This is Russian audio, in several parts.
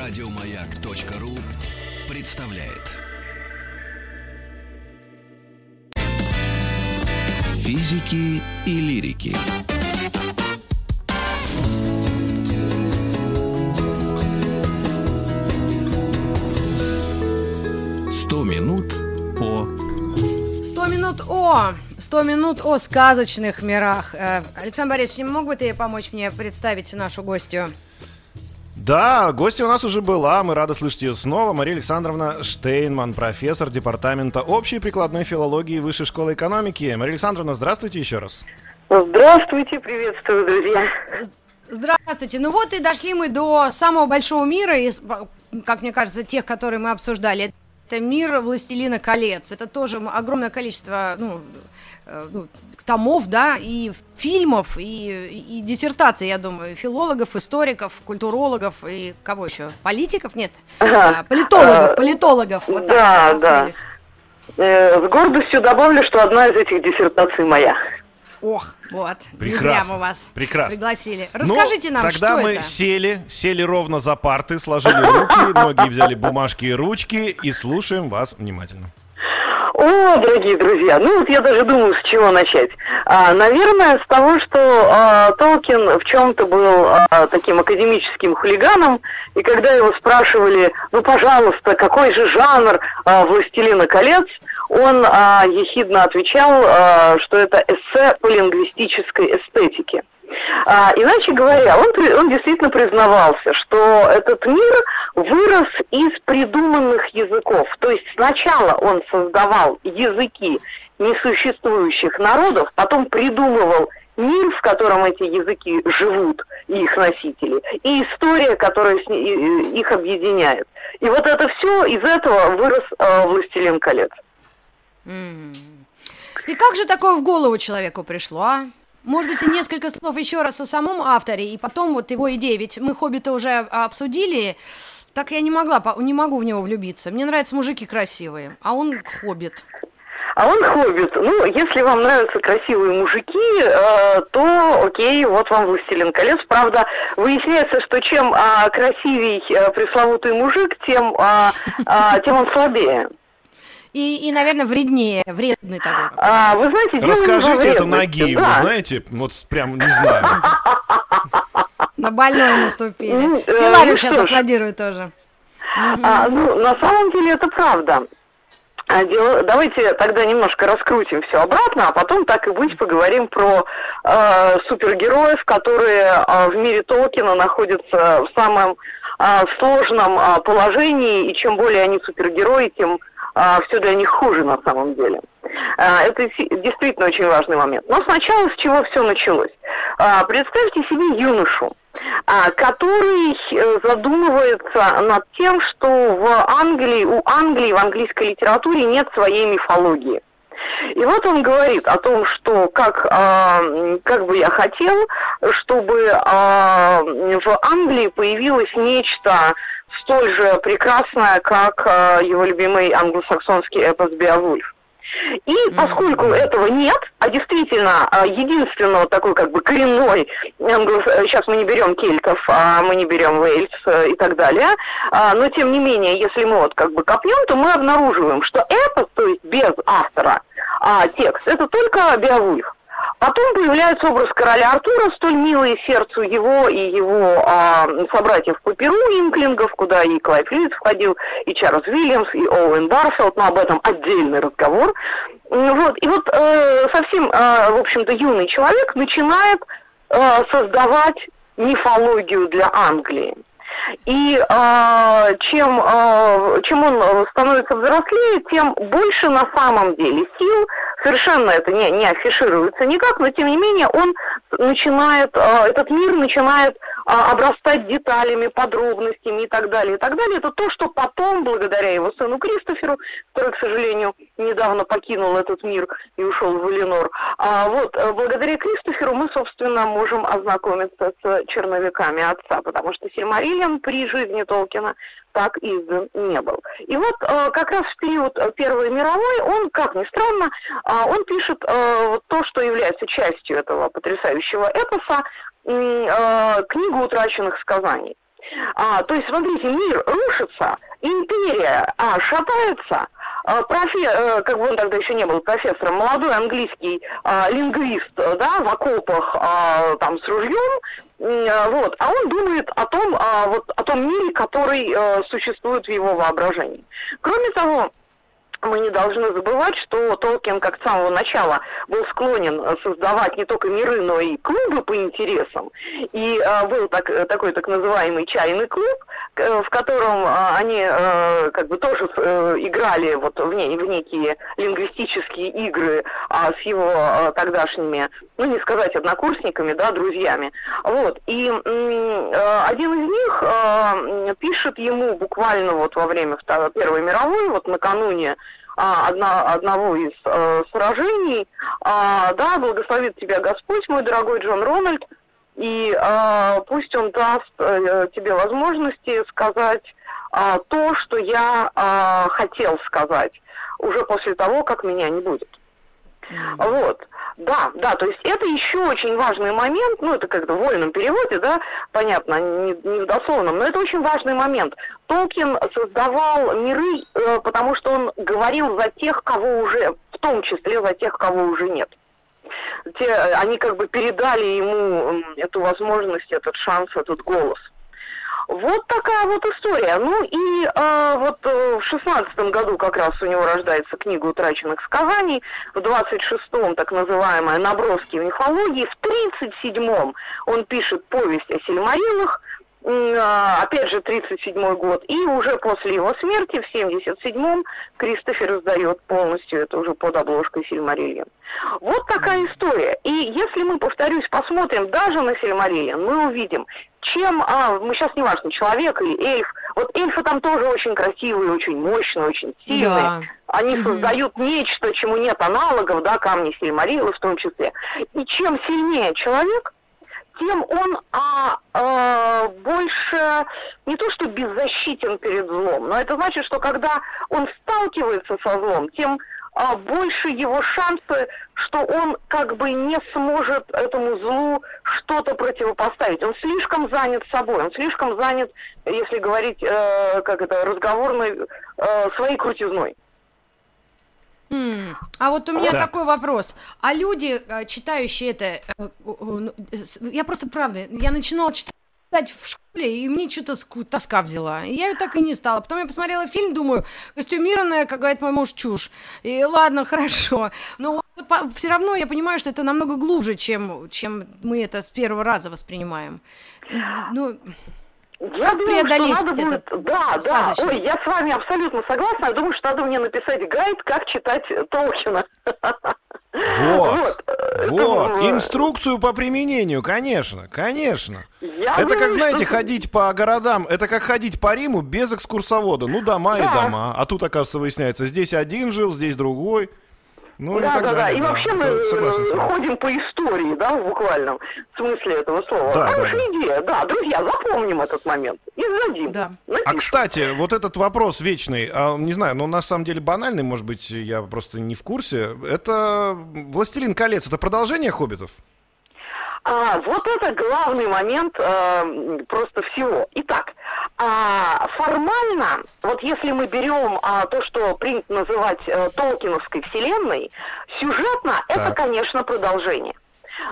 Радиомаяк.ру представляет. Физики и лирики. Сто минут по 100 минут о 100 минут о сказочных мирах. Э, Александр Борисович, не мог бы ты помочь мне представить нашу гостью? Да, гостья у нас уже была, мы рады слышать ее снова. Мария Александровна Штейнман, профессор Департамента общей прикладной филологии Высшей школы экономики. Мария Александровна, здравствуйте еще раз. Здравствуйте, приветствую, друзья. Здравствуйте. Ну вот и дошли мы до самого большого мира, из, как мне кажется, тех, которые мы обсуждали. Это мир «Властелина колец». Это тоже огромное количество ну, э, ну, томов, да, и фильмов, и, и диссертаций, я думаю, филологов, историков, культурологов и кого еще? Политиков? Нет, Ага. А, политологов, А, политологов. Вот да, да. Э, С гордостью добавлю, что одна из этих диссертаций моя. Ох, вот, не зря Прекрасно, мы вас прекрасно. пригласили. Ну, Расскажите нам, тогда что мы это? сели, сели ровно за парты, сложили руки, многие взяли бумажки и ручки и слушаем вас внимательно. О, дорогие друзья, ну вот я даже думаю, с чего начать. А, наверное, с того, что а, Толкин в чем-то был а, таким академическим хулиганом, и когда его спрашивали, ну, пожалуйста, какой же жанр а, «Властелина колец», он а, ехидно отвечал, а, что это эссе по лингвистической эстетике. А, иначе говоря, он, он действительно признавался, что этот мир вырос из придуманных языков. То есть сначала он создавал языки несуществующих народов, потом придумывал мир, в котором эти языки живут, и их носители, и история, которая их объединяет. И вот это все, из этого вырос э, «Властелин колец». М. И как же такое в голову человеку пришло, а? Может быть, несколько слов еще раз о самом авторе, и потом вот его идеи. Ведь мы «Хоббита» уже обсудили, так я не могла, не могу в него влюбиться. Мне нравятся мужики красивые, а он «Хоббит». А он хоббит. Ну, если вам нравятся красивые мужики, э, то окей, вот вам «Властелин колец». Правда, выясняется, что чем а, красивей э, пресловутый мужик, тем, а, а, тем он слабее. И, и, наверное, вреднее, вредный такой. А, вы знаете, Расскажите это вы да. знаете, вот прям не знаю. На больное наступили. Ну, э, Стилавин ну сейчас аплодирует тоже. А, ну, на самом деле это правда. А, давайте тогда немножко раскрутим все обратно, а потом так и быть поговорим про э, супергероев, которые э, в мире Толкина находятся в самом э, сложном э, положении, и чем более они супергерои, тем все для них хуже на самом деле. А, Это действительно очень важный момент. Но сначала с чего все началось? А, Представьте себе юношу, а, который э, задумывается над тем, что в Англии, у Англии в английской литературе нет своей мифологии. И вот он говорит о том, что как, а, м, как бы я хотел, чтобы а, в Англии появилось нечто столь же прекрасное, как а, его любимый англосаксонский эпос Беовульф. И поскольку этого нет, а действительно а, единственного такой как бы коренной, англо- сейчас мы не берем кельтов, а мы не берем Уэльс э, и так далее, но тем не менее, если мы вот как бы копнем, то мы обнаруживаем, что эпос, то есть без автора, а, текст, это только Беовульф. Потом появляется образ короля Артура, столь милый сердцу его и его а, собратьев по перу, инклингов, куда и Клайв Льюис входил, и Чарльз Уильямс, и Оуэн Барфилд, но об этом отдельный разговор. Вот. И вот э, совсем, э, в общем-то, юный человек начинает э, создавать мифологию для Англии. И э, чем, э, чем он становится взрослее, тем больше на самом деле сил, совершенно это не, не афишируется никак, но тем не менее он начинает, э, этот мир начинает обрастать деталями, подробностями и так далее, и так далее. Это то, что потом, благодаря его сыну Кристоферу, который, к сожалению, недавно покинул этот мир и ушел в Эленор, а вот э, благодаря Кристоферу мы, собственно, можем ознакомиться с черновиками отца, потому что Сильмариллион при жизни Толкина так издан не был. И вот э, как раз в период Первой мировой он, как ни странно, э, он пишет э, то, что является частью этого потрясающего эпоса, э, книгу утраченных сказаний. А, то есть, смотрите, мир рушится, империя а, шатается, а, профе, э, как бы он тогда еще не был профессором, молодой английский а, лингвист, да, в окопах а, там с ружьем, вот, а он думает о том, а, вот, о том мире, который а, существует в его воображении. Кроме того, мы не должны забывать, что Толкин как с самого начала был склонен э, создавать не только миры, но и клубы по интересам. И э, был так, э, такой так называемый чайный клуб, э, в котором э, они э, как бы тоже э, играли вот в, не, в некие лингвистические игры э, с его э, тогдашними, ну не сказать однокурсниками, да, друзьями. Вот. И э, один из них э, пишет ему буквально вот во время Первой мировой, вот накануне а, одна, одного из э, сражений. А, да, благословит тебя Господь, мой дорогой Джон Рональд, и а, пусть он даст а, тебе возможности сказать а, то, что я а, хотел сказать, уже после того, как меня не будет. Mm-hmm. Вот. Да, да, то есть это еще очень важный момент, ну это как-то в вольном переводе, да, понятно, не, не в дословном, но это очень важный момент. Толкин создавал миры, э, потому что он говорил за тех, кого уже, в том числе за тех, кого уже нет. Те, они как бы передали ему эту возможность, этот шанс, этот голос. Вот такая вот история. Ну и э, вот э, в шестнадцатом году как раз у него рождается книга утраченных сказаний, в двадцать шестом так называемая «Наброски мифологии», в тридцать седьмом он пишет повесть о Сильмарилах, опять же, 37 год, и уже после его смерти, в 77-м, Кристофер издает полностью, это уже под обложкой Сильмариллиан. Вот такая история. И если мы, повторюсь, посмотрим даже на Сильмариллиан, мы увидим, чем, а, мы сейчас не важно, человек или эльф, вот эльфы там тоже очень красивые, очень мощные, очень сильные. Да. Они угу. создают нечто, чему нет аналогов, да, камни Сильмариллы в том числе. И чем сильнее человек, тем он а, а, больше не то что беззащитен перед злом, но это значит, что когда он сталкивается со злом, тем а, больше его шансы, что он как бы не сможет этому злу что-то противопоставить. Он слишком занят собой, он слишком занят, если говорить, э, как это, разговорной, э, своей крутизной. А вот у меня да. такой вопрос. А люди, э, читающие это, э, ну, я просто правда, я начинала читать в школе, и мне что-то тоска взяла. И я ее так и не стала. Потом я посмотрела фильм, думаю, костюмированная, как говорит мой муж, чушь. И ладно, хорошо. Но все равно я понимаю, что это намного глубже, чем, чем мы это с первого раза воспринимаем. Ну... Я как думаю, преодолеть что надо этот будет... Да, да. Ой, я с вами абсолютно согласна. Я думаю, что надо мне написать гайд, как читать Толкина. Вот, вот, вот. Это... инструкцию по применению, конечно, конечно. Я это как, знаете, что... ходить по городам, это как ходить по Риму без экскурсовода. Ну, дома да. и дома. А тут, оказывается, выясняется, здесь один жил, здесь другой. Ну, да, да, да. И да, вообще мы согласен ходим по истории, да, в буквальном смысле этого слова. Да, Хорошая да, идея, да. Друзья, запомним этот момент и сдадим. Да. А, кстати, вот этот вопрос вечный, а, не знаю, но на самом деле банальный, может быть, я просто не в курсе. Это «Властелин колец», это продолжение «Хоббитов»? А, вот это главный момент э, просто всего. Итак, а, формально, вот если мы берем а, то, что принято называть а, Толкиновской вселенной, сюжетно так. это, конечно, продолжение.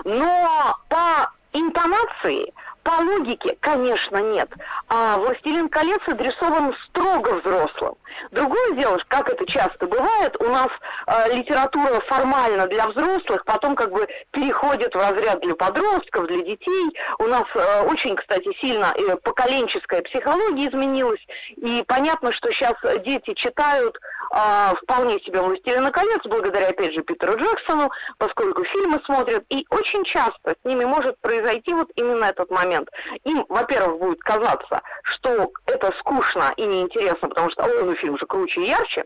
Но по интонации по логике, конечно, нет. А «Властелин колец» адресован строго взрослым. Другое дело, как это часто бывает, у нас э, литература формально для взрослых, потом как бы переходит в разряд для подростков, для детей. У нас э, очень, кстати, сильно э, поколенческая психология изменилась, и понятно, что сейчас дети читают э, вполне себе «Властелина колец», благодаря, опять же, Питеру Джексону, поскольку фильмы смотрят, и очень часто с ними может произойти вот именно этот момент момент. Им, во-первых, будет казаться, что это скучно и неинтересно, потому что, ой, ну фильм же круче и ярче.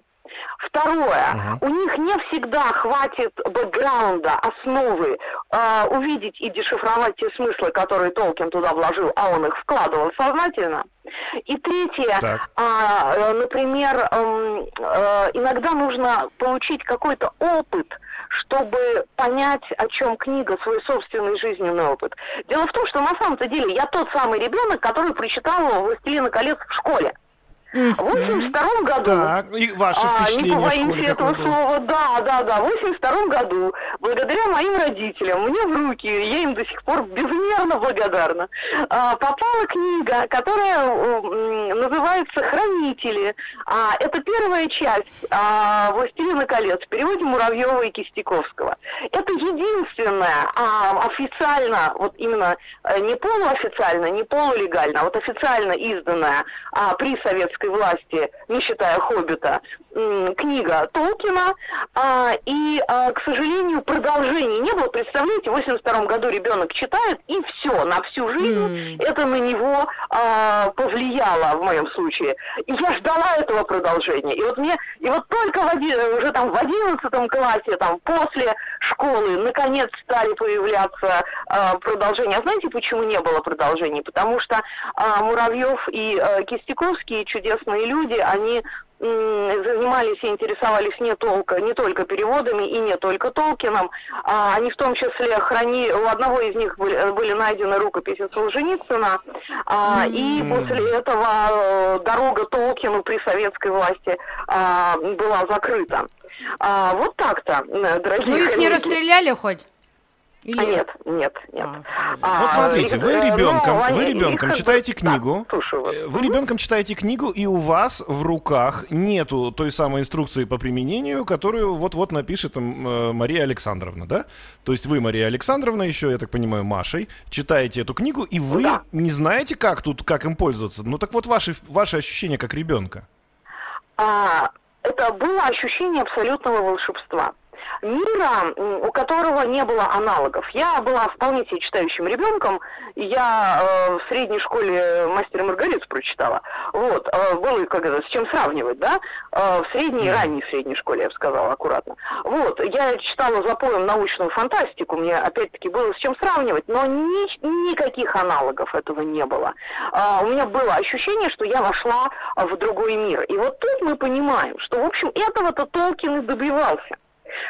Второе, uh-huh. у них не всегда хватит бэкграунда, основы э, увидеть и дешифровать те смыслы, которые Толкин туда вложил, а он их вкладывал сознательно. И третье, э, например, э, э, иногда нужно получить какой-то опыт, чтобы понять, о чем книга, свой собственный жизненный опыт. Дело в том, что на самом-то деле я тот самый ребенок, который прочитал «Властелина колец» в школе. В 82 году... Так, и ваше впечатление а, не школе этого какое слова, да, да, да, в 82 году, благодаря моим родителям, мне в руки, я им до сих пор безмерно благодарна, а, попала книга, которая называется «Хранители». А, это первая часть а, «Властелина колец» в переводе Муравьева и Кистяковского. Это единственная официально, вот именно э, не полуофициально, не полулегально, а вот официально изданная при советской советской власти, не считая «Хоббита», книга Толкина, а, и, а, к сожалению, продолжений не было. Представляете, в 82 году ребенок читает, и все, на всю жизнь mm. это на него а, повлияло, в моем случае. И я ждала этого продолжения. И вот мне, и вот только в один, уже там в 11 классе, там, после школы, наконец стали появляться а, продолжения. А знаете, почему не было продолжений? Потому что а, Муравьев и а, Кистяковский, чудесные люди, они занимались и интересовались не только, не только переводами и не только Толкином. А они в том числе храни... У одного из них были, были найдены рукописи Солженицына. А, и после этого э, дорога Толкину при советской власти а, была закрыта. А, вот так-то, дорогие Ну их коллеги. не расстреляли хоть? Или... А нет, нет, нет. А, а, вот смотрите, вы ребенком, ну, вы ребенком их... читаете книгу, да, э, вы ребенком читаете книгу, и у вас в руках нету той самой инструкции по применению, которую вот-вот напишет э, Мария Александровна, да? То есть вы, Мария Александровна, еще, я так понимаю, Машей, читаете эту книгу, и вы да. не знаете, как тут, как им пользоваться. Ну так вот ваши, ваши ощущения как ребенка. А, это было ощущение абсолютного волшебства мира, у которого не было аналогов. Я была вполне себе читающим ребенком, я э, в средней школе мастера Маргарицу прочитала. Вот, э, было как это, с чем сравнивать, да? Э, в средней, ранней средней школе, я бы сказала аккуратно. Вот, я читала за поем научную фантастику, мне опять-таки было с чем сравнивать, но ни, никаких аналогов этого не было. Э, у меня было ощущение, что я вошла в другой мир. И вот тут мы понимаем, что, в общем, этого-то Толкин и добивался.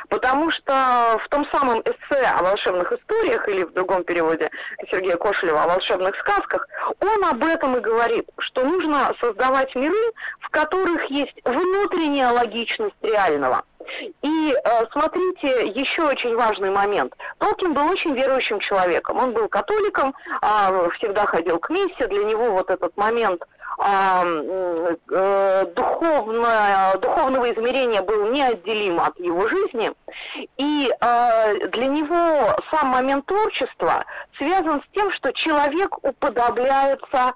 Потому что в том самом эссе о волшебных историях, или в другом переводе Сергея Кошелева о волшебных сказках, он об этом и говорит, что нужно создавать миры, в которых есть внутренняя логичность реального. И э, смотрите, еще очень важный момент. Толкин был очень верующим человеком. Он был католиком, э, всегда ходил к мессе. Для него вот этот момент духовное, духовного измерения был неотделим от его жизни. И э, для него сам момент творчества связан с тем, что человек уподобляется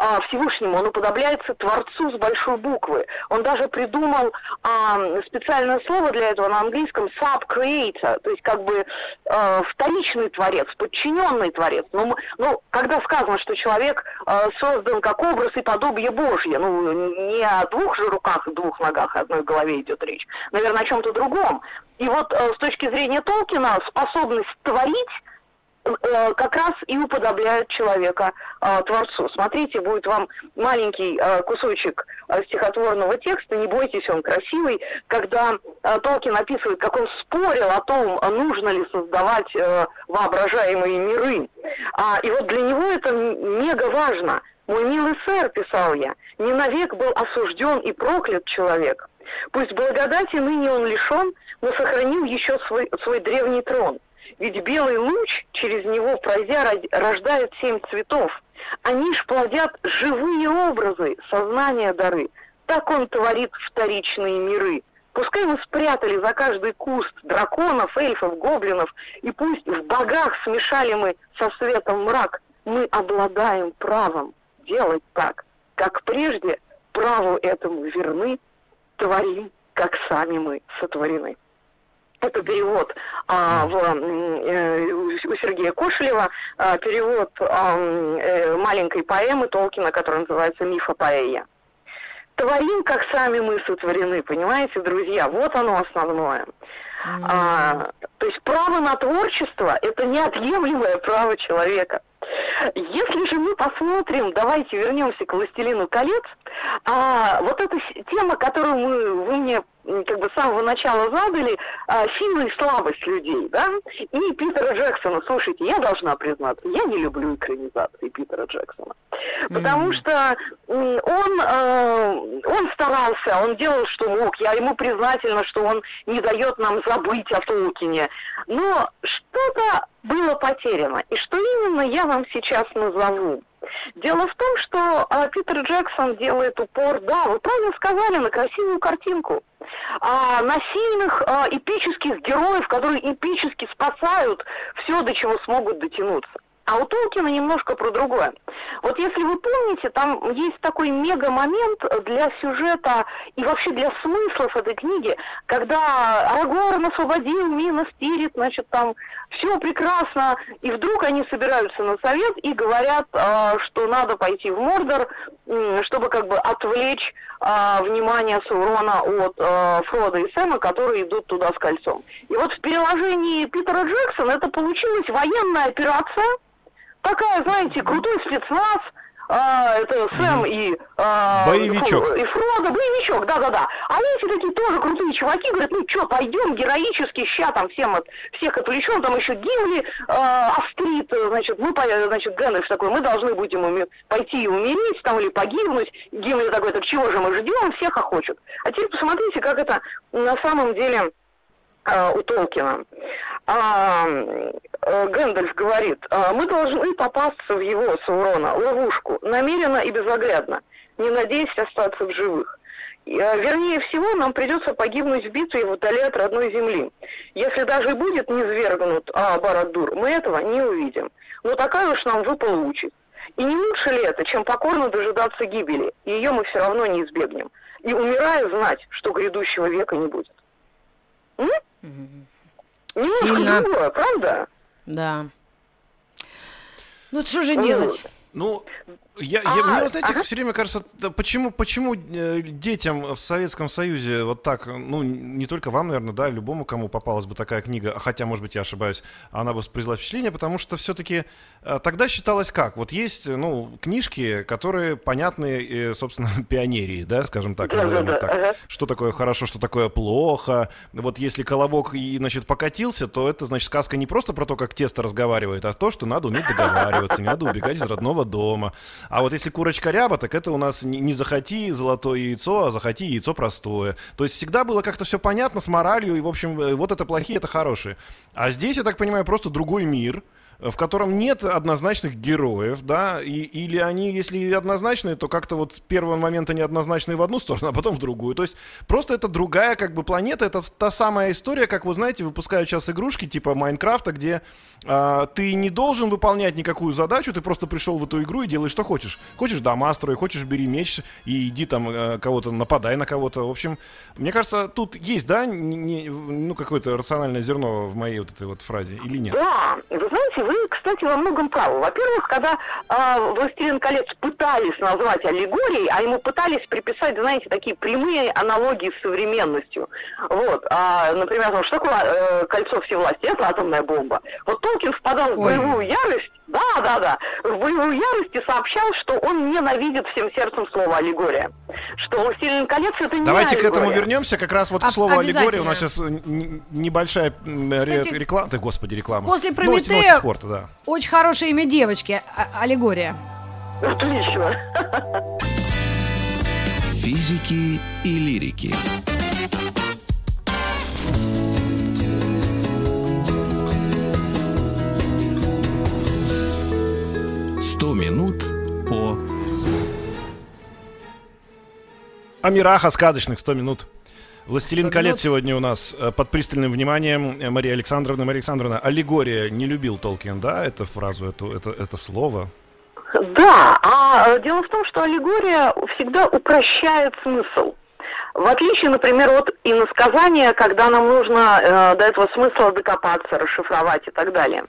а, Всевышнему, он уподобляется Творцу с большой буквы. Он даже придумал а, специальное слово для этого на английском sub-creator, то есть как бы а, вторичный творец, подчиненный творец. Но, ну, ну, когда сказано, что человек а, создан как образ и подобие Божье, ну, не о двух же руках и двух ногах, одной голове идет речь, наверное, о чем-то другом. И вот а, с точки зрения Толкина способность творить как раз и уподобляют человека э, Творцу. Смотрите, будет вам маленький э, кусочек э, стихотворного текста, не бойтесь, он красивый, когда э, Толкин описывает, как он спорил о том, нужно ли создавать э, воображаемые миры. А, и вот для него это мега важно. «Мой милый сэр», — писал я, — «не навек был осужден и проклят человек. Пусть благодати ныне он лишен, но сохранил еще свой, свой древний трон». Ведь белый луч, через него пройдя, рождает семь цветов. Они ж плодят живые образы, сознания дары. Так он творит вторичные миры. Пускай вы спрятали за каждый куст драконов, эльфов, гоблинов, и пусть в богах смешали мы со светом мрак, мы обладаем правом делать так, как прежде праву этому верны, творим, как сами мы сотворены. Это перевод а, в, э, у Сергея Кошелева, а, перевод а, э, маленькой поэмы Толкина, которая называется «Мифопоэя». Творим, как сами мы сотворены, понимаете, друзья? Вот оно основное. Mm-hmm. А, то есть право на творчество – это неотъемлемое право человека. Если же мы посмотрим, давайте вернемся к «Властелину колец», а, вот эта тема, которую мы, вы мне как бы с самого начала задали, а, сила и слабость людей, да, и Питера Джексона, слушайте, я должна признаться, я не люблю экранизации Питера Джексона, потому mm-hmm. что он, э, он старался, он делал, что мог, я ему признательна, что он не дает нам забыть о Толкине, но что-то было потеряно, и что именно я вам сейчас назову. Дело в том, что а, Питер Джексон делает упор, да, вы правильно сказали, на красивую картинку. А, на сильных а, эпических героев, которые эпически спасают все, до чего смогут дотянуться. А у Толкина немножко про другое. Вот если вы помните, там есть такой мега-момент для сюжета и вообще для смыслов этой книги, когда Арагорн освободил Мина Стирит, значит, там все прекрасно, и вдруг они собираются на совет и говорят, э, что надо пойти в Мордор, чтобы как бы отвлечь э, внимание Саурона от э, Фрода и Сэма, которые идут туда с кольцом. И вот в переложении Питера Джексона это получилась военная операция, такая, знаете, крутой спецназ, а, это Сэм и... А, боевичок. И Фродо, боевичок, да-да-да. А эти такие тоже крутые чуваки, говорят, ну что, пойдем героически, ща там всем от, всех отвлечем, там еще Гимли а, острит, значит, мы, значит, Гэндальф такой, мы должны будем уме- пойти и умереть там или погибнуть. Гимли такой, так чего же мы ждем, всех охочет. А теперь посмотрите, как это на самом деле а, у Толкина. А, а, Гэндальф говорит, а, мы должны попасться в его, Саурона, ловушку, намеренно и безоглядно, не надеясь остаться в живых. А, вернее всего, нам придется погибнуть в битве вдали от родной земли. Если даже будет низвергнут а, Барадур, мы этого не увидим. Но такая уж нам выпала участь. И не лучше ли это, чем покорно дожидаться гибели? Ее мы все равно не избегнем. И умирая знать, что грядущего века не будет. М? Угу. Сильно. Другое, правда? Да. Ну, что же делать? Ну, я, а, я, мне, знаете, ага. все время кажется, почему, почему э, детям в Советском Союзе вот так, ну, не только вам, наверное, да, любому, кому попалась бы такая книга, хотя, может быть, я ошибаюсь, она бы произвела впечатление, потому что все-таки э, тогда считалось как? Вот есть, ну, книжки, которые понятны, э, собственно, пионерии, да, скажем так, назовем да, так. Ага. Что такое хорошо, что такое плохо. Вот если колобок, и, значит, покатился, то это, значит, сказка не просто про то, как тесто разговаривает, а то, что надо уметь договариваться, не надо убегать из родного дома. А вот если курочка ряба, так это у нас не, захоти золотое яйцо, а захоти яйцо простое. То есть всегда было как-то все понятно с моралью, и, в общем, э, вот это плохие, это хорошие. А здесь, я так понимаю, просто другой мир – в котором нет однозначных героев, да, и, или они, если однозначные, то как-то вот с первого момента неоднозначные в одну сторону, а потом в другую. То есть просто это другая как бы планета, это та самая история, как вы знаете, выпускают сейчас игрушки типа Майнкрафта, где а, ты не должен выполнять никакую задачу, ты просто пришел в эту игру и делаешь, что хочешь. Хочешь дома строй, хочешь бери меч и иди там а, кого-то, нападай на кого-то. В общем, мне кажется, тут есть, да, не, ну, какое-то рациональное зерно в моей вот этой вот фразе или нет? Да, вы знаете, вы, кстати, во многом правы. Во-первых, когда э, «Властелин колец» пытались назвать аллегорией, а ему пытались приписать, знаете, такие прямые аналогии с современностью. Вот, а, например, что такое э, кольцо всевластия? Это атомная бомба. Вот Толкин впадал в боевую ярость, да, да, да, в боевую ярость и сообщал, что он ненавидит всем сердцем слово аллегория. Что «Властелин колец» это не Давайте аллегория. к этому вернемся, как раз вот к слову аллегория. У нас сейчас небольшая Кстати, реклама, да, господи, реклама. После Прометея спорта, да. очень хорошее имя девочки, а аллегория. Отлично. Физики и лирики. Сто минут по... О мирах, о сказочных 100 минут. «Властелин колец» сегодня у нас э, под пристальным вниманием э, Мария Александровна. Мария Александровна, аллегория не любил Толкин, да, эту фразу, эту, это, это слово? Да, а э, дело в том, что аллегория всегда упрощает смысл. В отличие, например, от иносказания, когда нам нужно э, до этого смысла докопаться, расшифровать и так далее.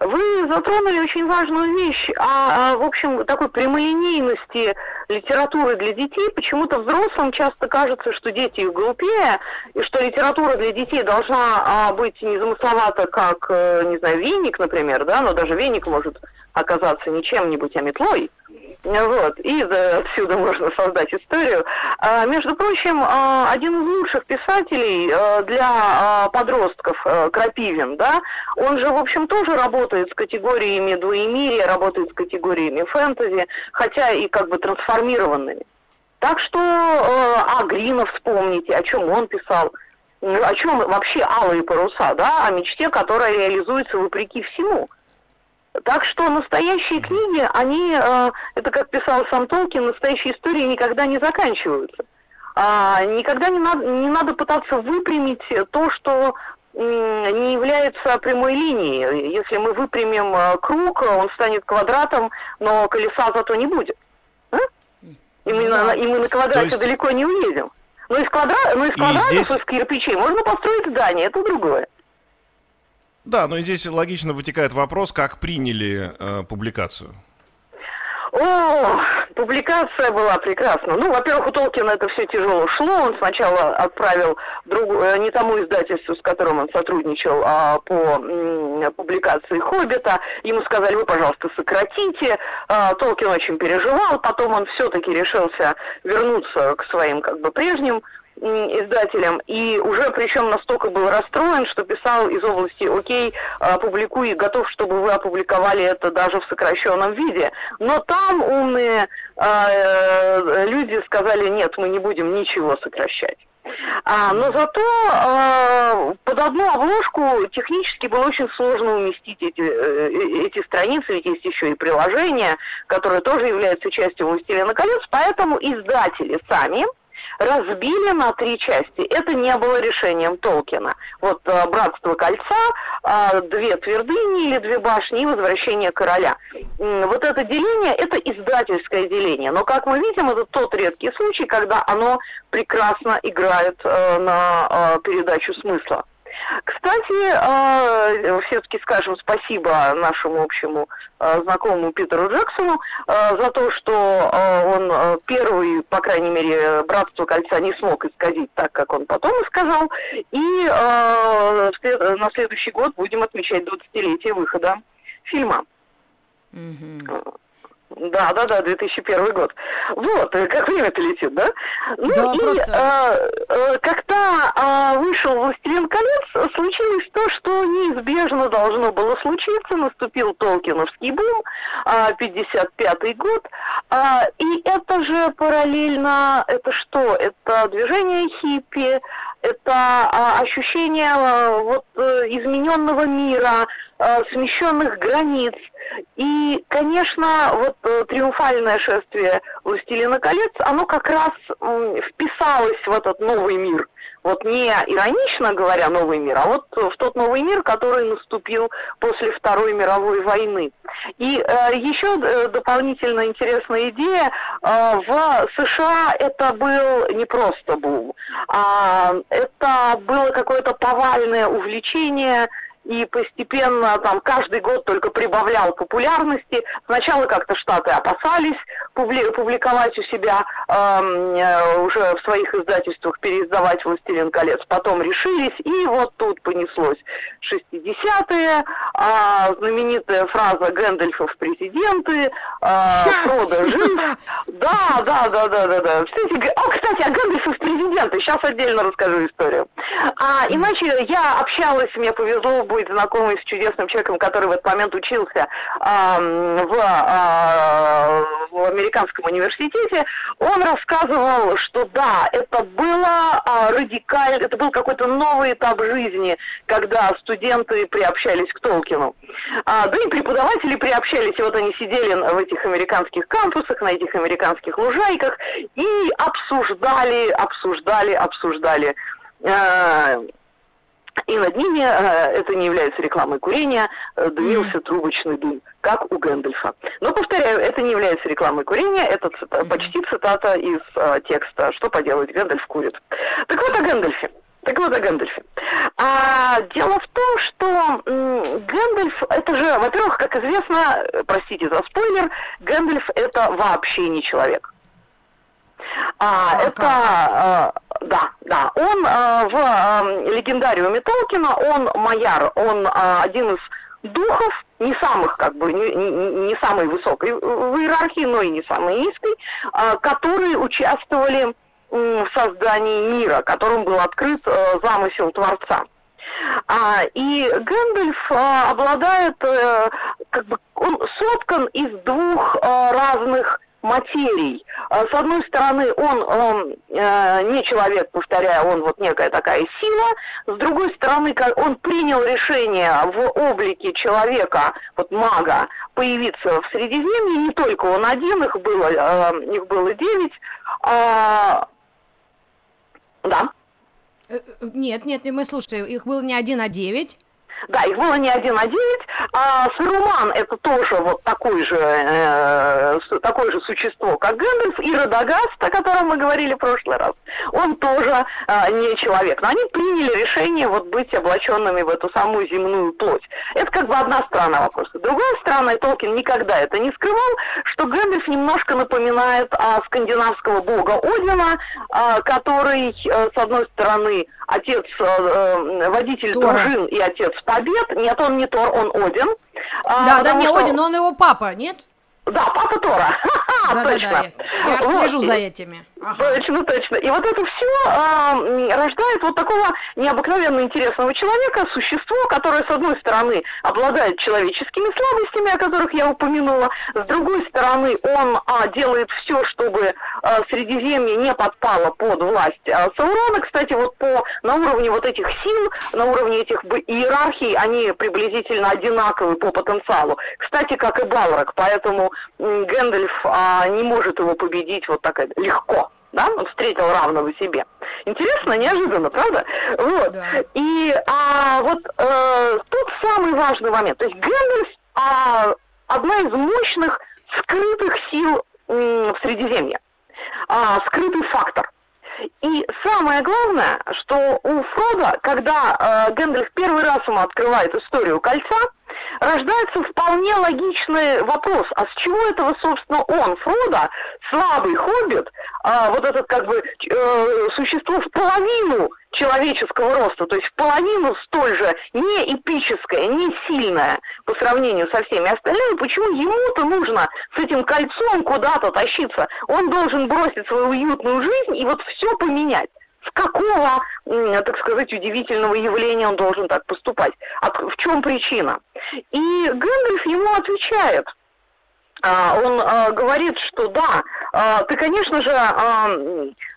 Вы затронули очень важную вещь, а в общем, такой прямолинейности литературы для детей. Почему-то взрослым часто кажется, что дети их глупее, и что литература для детей должна а, быть незамысловата, как, э, не знаю, веник, например, да, но даже веник может оказаться не чем-нибудь, а метлой. Вот, и да, отсюда можно создать историю. А, между прочим, а, один из лучших писателей а, для а, подростков, а, Крапивин, да, он же, в общем, тоже работает с категориями двоемирия, работает с категориями фэнтези, хотя и как бы трансформированными. Так что, э, а Грина вспомните, о чем он писал, о чем вообще алые паруса, да, о мечте, которая реализуется вопреки всему. Так что настоящие книги, они, э, это как писал сам Толкин, настоящие истории никогда не заканчиваются. А, никогда не надо, не надо пытаться выпрямить то, что не является прямой линией. Если мы выпрямим э, круг, он станет квадратом, но колеса зато не будет. И мы, на, и мы на квадрате есть... далеко не уедем. Но из, квадра... но из квадратов, здесь... из кирпичей можно построить здание, это другое. Да, но здесь логично вытекает вопрос, как приняли э, публикацию. О, публикация была прекрасна. Ну, во-первых, у Толкина это все тяжело шло. Он сначала отправил другу, э, не тому издательству, с которым он сотрудничал, а по публикации «Хоббита». Ему сказали, вы, пожалуйста, сократите. А, Толкин очень переживал. Потом он все-таки решился вернуться к своим как бы прежним издателем, и уже причем настолько был расстроен, что писал из области «Окей, опубликуй, готов, чтобы вы опубликовали это даже в сокращенном виде». Но там умные э, люди сказали «нет, мы не будем ничего сокращать». А, но зато а, под одну обложку технически было очень сложно уместить эти, э, эти страницы, ведь есть еще и приложение, которое тоже является частью «Властелина колец», поэтому издатели сами разбили на три части. Это не было решением Толкина. Вот э, «Братство кольца», э, «Две твердыни» или «Две башни» и «Возвращение короля». Вот это деление – это издательское деление. Но, как мы видим, это тот редкий случай, когда оно прекрасно играет э, на передачу смысла. Кстати, э, все-таки скажем спасибо нашему общему э, знакомому Питеру Джексону э, за то, что он первый, по крайней мере, «Братство кольца» не смог исказить так, как он потом и сказал. И на следующий год будем отмечать 20-летие выхода фильма. Mm-hmm. Да, да, да, 2001 год. Вот, э, как время-то летит, да? Ну да, и просто... э, когда э, вышел «Властелин колец», случилось то, что неизбежно должно было случиться. Наступил Толкиновский бум, э, 55 год. Э, и это же параллельно, это что? Это движение хиппи, это а, ощущение а, вот измененного мира, а, смещенных границ. И, конечно, вот э, триумфальное шествие «Властелина колец», оно как раз вписалось в этот новый мир – вот не иронично говоря новый мир, а вот в тот новый мир, который наступил после Второй мировой войны. И э, еще э, дополнительно интересная идея, э, в США это был не просто бум, а это было какое-то повальное увлечение и постепенно там каждый год только прибавлял популярности. Сначала как-то Штаты опасались публи- публиковать у себя э, уже в своих издательствах, переиздавать «Властелин колец», потом решились, и вот тут понеслось 60-е, э, знаменитая фраза Гэндальфов президенты, э, Фродо жив. Да, да, да, да, да, да. Кстати, о, кстати, о Гэндальфов президенты, сейчас отдельно расскажу историю. А, иначе я общалась, мне повезло быть знакомой с чудесным человеком, который в этот момент учился э, в, э, в американском университете. Он рассказывал, что да, это было э, радикально, это был какой-то новый этап жизни, когда студенты приобщались к Толкину. А, да и преподаватели приобщались, и вот они сидели в этих американских кампусах, на этих американских лужайках и обсуждали, обсуждали, обсуждали и над ними, э, это не является рекламой курения, э, дымился трубочный дым, как у Гэндальфа. Но, повторяю, это не является рекламой курения, это цита, почти цитата из э, текста «Что поделать, Гэндальф курит». Так вот о Гэндальфе. Так вот о Гэндальфе. А, дело в том, что м, Гэндальф, это же, во-первых, как известно, простите за спойлер, Гэндальф это вообще не человек. А, это, а, да, да, он а, в а, легендариуме Толкина, он майар, он а, один из духов, не самых, как бы, не, не, не самой высокой в иерархии, но и не самой низкой, а, которые участвовали в создании мира, которым был открыт э, замысел Творца. А, и Гэндальф а, обладает, а, как бы, он соткан из двух а, разных материй. А, с одной стороны, он, он э, не человек, повторяю, он вот некая такая сила. С другой стороны, он принял решение в облике человека, вот мага, появиться в Средиземье. Не только он один, их было, э, их было девять. Э, да. Э, нет, нет, мы слушаем, их было не один, а девять. Да, их было не один, а девять. Саруман это тоже вот такой же, э, такое же существо, как Гэндальф, и Радагаст, о котором мы говорили в прошлый раз, он тоже э, не человек. Но они приняли решение вот быть облаченными в эту самую земную плоть. Это как бы одна сторона вопроса. Другая сторона, и Толкин никогда это не скрывал, что Гэндальф немножко напоминает а, скандинавского бога Одина, а, который, а, с одной стороны, отец, э, водитель Тора. дружин и отец побед. Нет, он не Тор, он Один. А, да, да, не что... Один, он его папа, нет? Да, папа Тора. Да, да, да. Я, я вот. слежу за этими. Ага. Точно, точно. И вот это все э, рождает вот такого необыкновенно интересного человека, существо, которое, с одной стороны, обладает человеческими слабостями, о которых я упомянула, с другой стороны, он э, делает все, чтобы э, Средиземье не подпало под власть э, Саурона. Кстати, вот по, на уровне вот этих сил, на уровне этих иерархий, они приблизительно одинаковы по потенциалу. Кстати, как и Балрак, поэтому э, Гэндальф э, не может его победить вот так легко да, он встретил равного себе. Интересно, неожиданно, правда? Вот. Да. И а, вот э, тут самый важный момент. То есть Гэндальф а, одна из мощных скрытых сил м, в Средиземье. А, скрытый фактор. И самое главное, что у Фрода, когда э, Гэндальф первый раз ему открывает историю кольца, рождается вполне логичный вопрос, а с чего этого, собственно, он, Фродо, слабый хоббит, а, вот этот как бы э, существо в половину человеческого роста, то есть в половину столь же не эпическое, не сильное по сравнению со всеми остальными, почему ему-то нужно с этим кольцом куда-то тащиться? Он должен бросить свою уютную жизнь и вот все поменять. С какого, так сказать, удивительного явления он должен так поступать? в чем причина? И Гэндальф ему отвечает, а, он а, говорит, что да, а, ты, конечно же,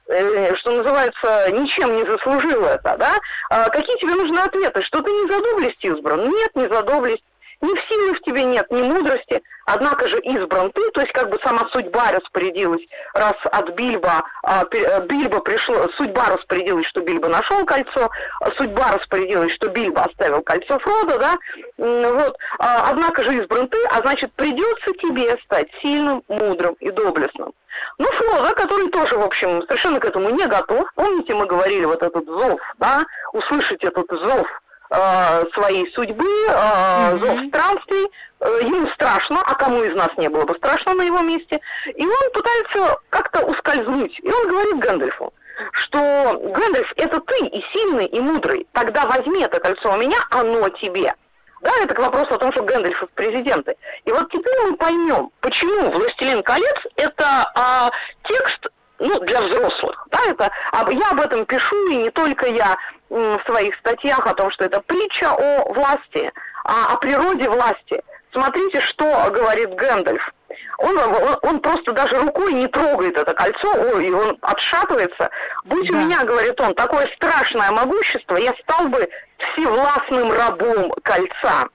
э, что называется, ничем не заслужил это, да? Какие тебе нужны ответы? Что ты не за доблесть избран? Нет, не за доблесть. Ни в силе в тебе нет, ни мудрости, однако же избран ты, то есть как бы сама судьба распорядилась, раз от Бильба, э, Бильба пришло, судьба распорядилась, что Бильба нашел кольцо, а судьба распорядилась, что Бильба оставил кольцо Фрода, да, вот, а, однако же избран ты, а значит придется тебе стать сильным, мудрым и доблестным. Ну, Фроза, который тоже, в общем, совершенно к этому не готов. Помните, мы говорили вот этот зов, да, услышать этот зов э, своей судьбы, э, mm-hmm. зов странствий, э, ему страшно, а кому из нас не было бы страшно на его месте, и он пытается как-то ускользнуть, и он говорит Гэндальфу, что Гэндальф, это ты и сильный, и мудрый, тогда возьми это кольцо у меня, оно тебе. Да, это к вопросу о том, что Гэндальфа в президенты. И вот теперь мы поймем, почему «Властелин колец» — это а, текст ну, для взрослых. Да, это, я об этом пишу, и не только я в своих статьях о том, что это притча о власти, о, о природе власти. Смотрите, что говорит Гэндальф. Он, он, он просто даже рукой не трогает это кольцо, ой, и он отшатывается. Будь да. у меня, говорит он, такое страшное могущество, я стал бы всевластным рабом кольца.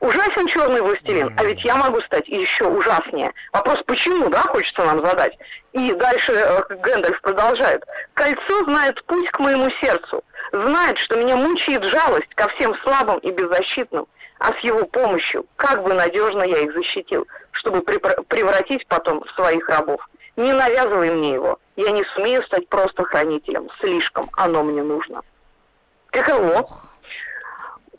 Ужасен черный властелин, а ведь я могу стать еще ужаснее. Вопрос, почему, да, хочется нам задать. И дальше э, Гэндальф продолжает. Кольцо знает путь к моему сердцу, знает, что меня мучает жалость ко всем слабым и беззащитным, а с его помощью, как бы надежно я их защитил, чтобы превратить потом в своих рабов. Не навязывай мне его, я не сумею стать просто хранителем, слишком оно мне нужно. Каково?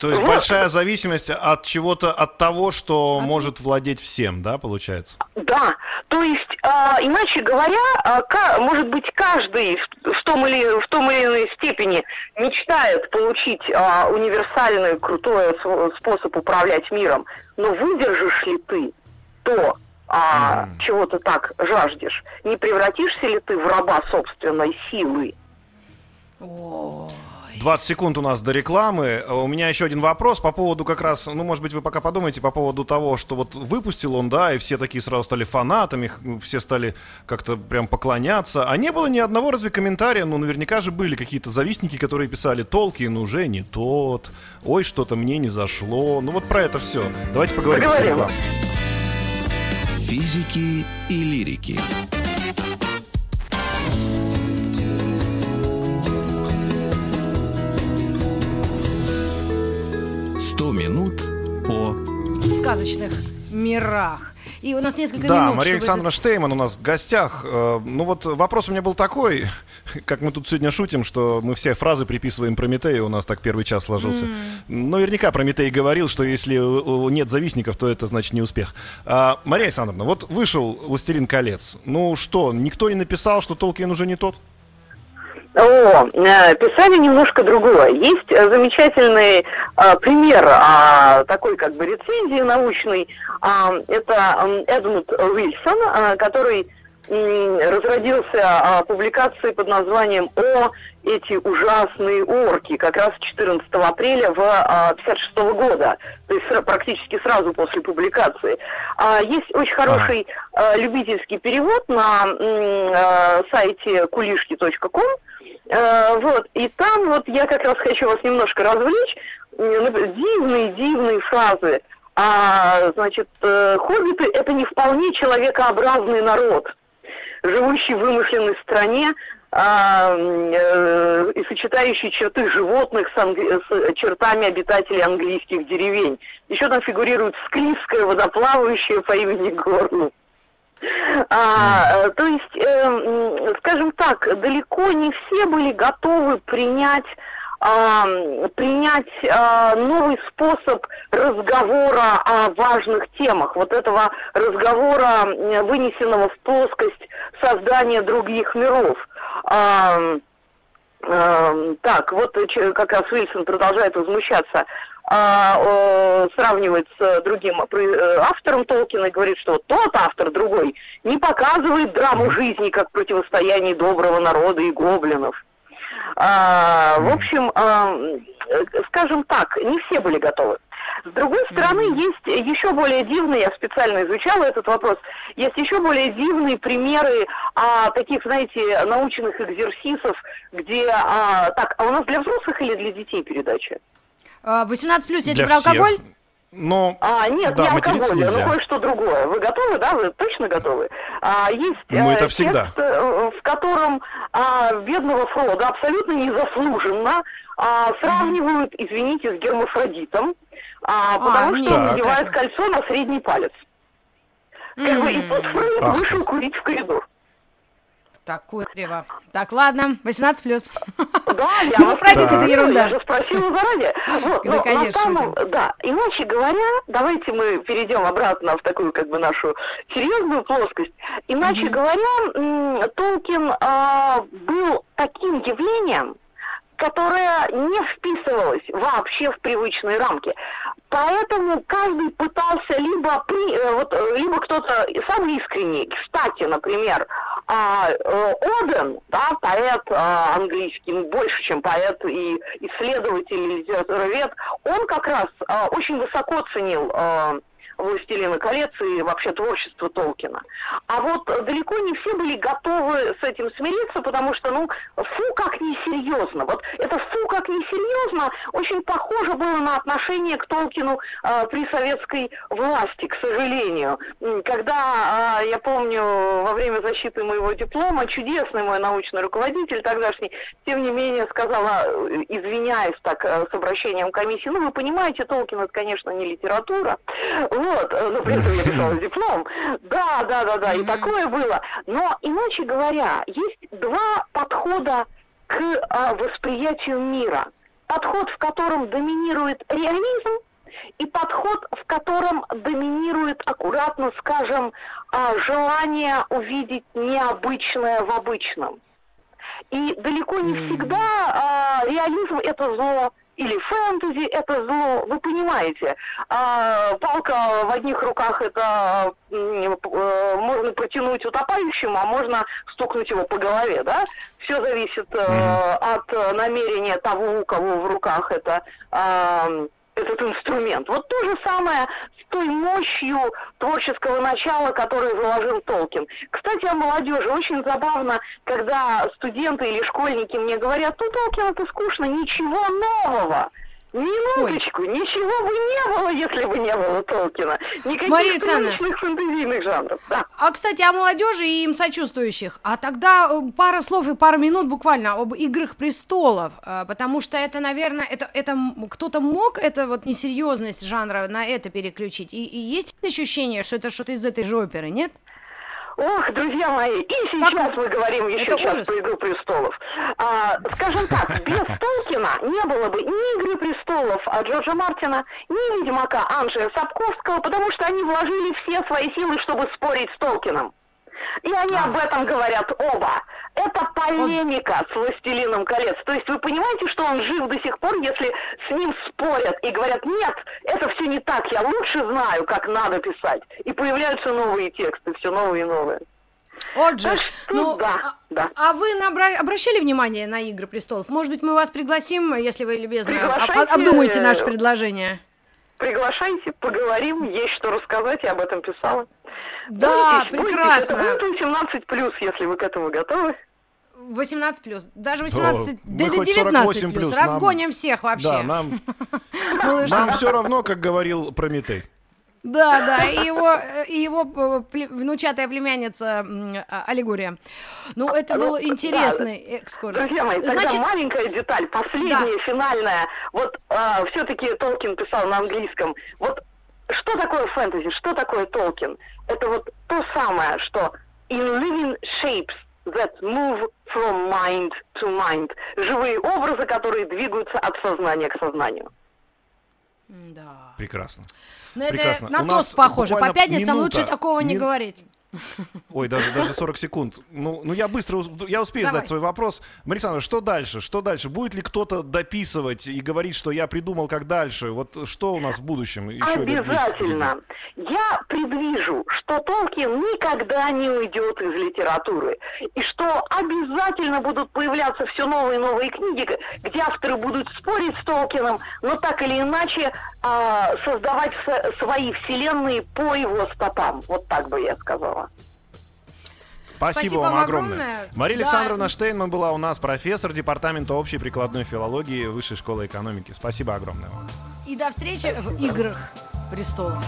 То есть вот. большая зависимость от чего-то, от того, что от... может владеть всем, да, получается? Да, то есть, э, иначе говоря, э, может быть, каждый в, в, том или, в том или иной степени мечтает получить э, универсальный, крутой способ управлять миром, но выдержишь ли ты то, а, mm. чего ты так жаждешь? Не превратишься ли ты в раба собственной силы? 20 секунд у нас до рекламы. У меня еще один вопрос по поводу как раз, ну, может быть, вы пока подумаете по поводу того, что вот выпустил он, да, и все такие сразу стали фанатами, все стали как-то прям поклоняться. А не было ни одного разве комментария, ну, наверняка же были какие-то завистники, которые писали, Толкин уже не тот, ой, что-то мне не зашло. Ну, вот про это все. Давайте поговорим. Поговорим. Физики и лирики. Сто минут по сказочных мирах. И у нас несколько да, минут. Мария Александровна это... Штейман у нас в гостях. Э, ну вот вопрос у меня был такой, как мы тут сегодня шутим, что мы все фразы приписываем Прометею, у нас так первый час сложился. Mm. Наверняка Прометей говорил, что если нет завистников, то это значит не успех. А, Мария Александровна, вот вышел «Властелин колец». Ну что, никто не написал, что Толкин уже не тот? О, э, писали немножко другое. Есть э, замечательный а, пример а, такой как бы рецензии научной. А, это Эдмунд Уильсон, а, который разродился а, публикацией под названием «О, эти ужасные орки», как раз 14 апреля в 1956 а, года, то есть практически сразу после публикации. А, есть очень хороший а. любительский перевод на а, сайте кулишки.ком, а, вот, и там вот я как раз хочу вас немножко развлечь, дивные-дивные фразы. А, значит, э, хоббиты – это не вполне человекообразный народ – живущий в вымышленной стране а, э, и сочетающий черты животных с, англи... с чертами обитателей английских деревень. Еще там фигурирует склизкая водоплавающая по имени Горну. А, то есть, э, скажем так, далеко не все были готовы принять принять а, новый способ разговора о важных темах, вот этого разговора, вынесенного в плоскость создания других миров. Так, вот как раз Уильсон продолжает возмущаться, сравнивает с другим э, автором Толкина и говорит, что тот автор, другой, не показывает драму жизни как противостояние доброго народа и гоблинов. А, в общем, а, скажем так, не все были готовы. С другой стороны, есть еще более дивные, я специально изучала этот вопрос, есть еще более дивные примеры а, таких, знаете, научных экзерсисов, где, а, так, а у нас для взрослых или для детей передача? 18 плюс, я про алкоголь? Но, а, нет, да, не алкоголь, но кое-что другое. Вы готовы, да? Вы точно готовы? А, есть ну, это э, всегда. текст, э, в котором а, бедного Фрода абсолютно незаслуженно а, сравнивают, извините, с гермафродитом, а, а потому нет, что он надевает кольцо на средний палец. Как бы, и тот Фрейд вышел курить в коридор. Так, курево. Так, ладно, 18 плюс. Да, я вас простите, это ерунда. Я же спросила заранее. Вот, да, но, конечно. Самом, да, иначе говоря, давайте мы перейдем обратно в такую как бы нашу серьезную плоскость. Иначе mm-hmm. говоря, Толкин а, был таким явлением, которое не вписывалось вообще в привычные рамки. Поэтому каждый пытался либо, при, э, вот, либо кто-то самый искренний, кстати, например, а, э, Оден, да, поэт а, английский, ну, больше, чем поэт и исследователь, литературовед, он как раз а, очень высоко ценил «Властелина колец» и вообще творчество Толкина. А вот далеко не все были готовы с этим смириться, потому что, ну, фу, как несерьезно. Вот это фу, как несерьезно очень похоже было на отношение к Толкину э, при советской власти, к сожалению. Когда, э, я помню, во время защиты моего диплома, чудесный мой научный руководитель тогдашний, тем не менее, сказала, извиняясь так э, с обращением комиссии, ну, вы понимаете, Толкин это, конечно, не литература. Вот, вот, э, ну, при этом я писала диплом. Да, да, да, да, и такое было. Но, иначе говоря, есть два подхода к а, восприятию мира. подход, в котором доминирует реализм, и подход, в котором доминирует, аккуратно скажем, а, желание увидеть необычное в обычном. И далеко не всегда а, реализм это зло, или фэнтези это зло, вы понимаете. А, палка в одних руках это э, можно протянуть утопающему, а можно стукнуть его по голове, да? Все зависит э, от намерения того, у кого в руках это э, этот инструмент. Вот то же самое той мощью творческого начала, которое заложил Толкин. Кстати, о молодежи. Очень забавно, когда студенты или школьники мне говорят, ну, Толкин это скучно, ничего нового. Минуточку, Ой. ничего бы не было, если бы не было Толкина. Никаких Мария научных фэнтезийных жанров. Да. А, кстати, о молодежи и им сочувствующих. А тогда э, пара слов и пара минут буквально об «Играх престолов», э, потому что это, наверное, это, это кто-то мог это вот несерьезность жанра на это переключить. И, и есть ощущение, что это что-то из этой же оперы, нет? Ох, друзья мои, и сейчас мы говорим еще Это сейчас ужас. про «Игру престолов». А, скажем так, без Толкина не было бы ни «Игры престолов» от Джорджа Мартина, ни «Ведьмака» Анджея Сапковского, потому что они вложили все свои силы, чтобы спорить с Толкином. И они об этом говорят оба. Это полемика с «Властелином колец». То есть вы понимаете, что он жив до сих пор, если с ним спорят и говорят, нет, это все не так, я лучше знаю, как надо писать. И появляются новые тексты, все новые и новые. Вот же, ну, да, а, да. А вы набра... обращали внимание на «Игры престолов»? Может быть, мы вас пригласим, если вы любезны, об... обдумайте наше предложение. Приглашайте, поговорим, есть что рассказать, я об этом писала. Да, бойтесь, прекрасно. Бойтесь, это 18 плюс, если вы к этому готовы. 18 плюс, даже 18, О, да, да 19 плюс, разгоним нам... всех вообще. Да, нам, нам все равно, как говорил Прометей. Да, да, и его, и его внучатая племянница а, Аллегория. Ну, это был ну, интересный да. экскурс. Друзья мои, тогда Значит... маленькая деталь, последняя, да. финальная. Вот а, все-таки Толкин писал на английском. Вот что такое фэнтези, что такое Толкин? Это вот то самое, что in living shapes that move from mind to mind. Живые образы, которые двигаются от сознания к сознанию. Да. Прекрасно. Но ну, Прекрасно. это на тост похоже. По пятницам минута, лучше такого не говорить. Ой, даже, даже 40 секунд. Ну, ну я быстро, я успею Давай. задать свой вопрос. Александр, что дальше? Что дальше? Будет ли кто-то дописывать и говорить, что я придумал, как дальше? Вот что у нас в будущем? Еще Обязательно. Я предвижу, что Толкин никогда не уйдет из литературы. И что обязательно будут появляться все новые и новые книги, где авторы будут спорить с Толкином, но так или иначе э, создавать свои вселенные по его стопам. Вот так бы я сказала. Спасибо, Спасибо вам огромное. огромное. Мария да. Александровна Штейнман была у нас профессор департамента общей прикладной филологии Высшей школы экономики. Спасибо огромное вам. И до встречи в играх престолов.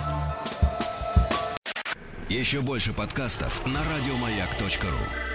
Еще больше подкастов на радиомаяк.ру.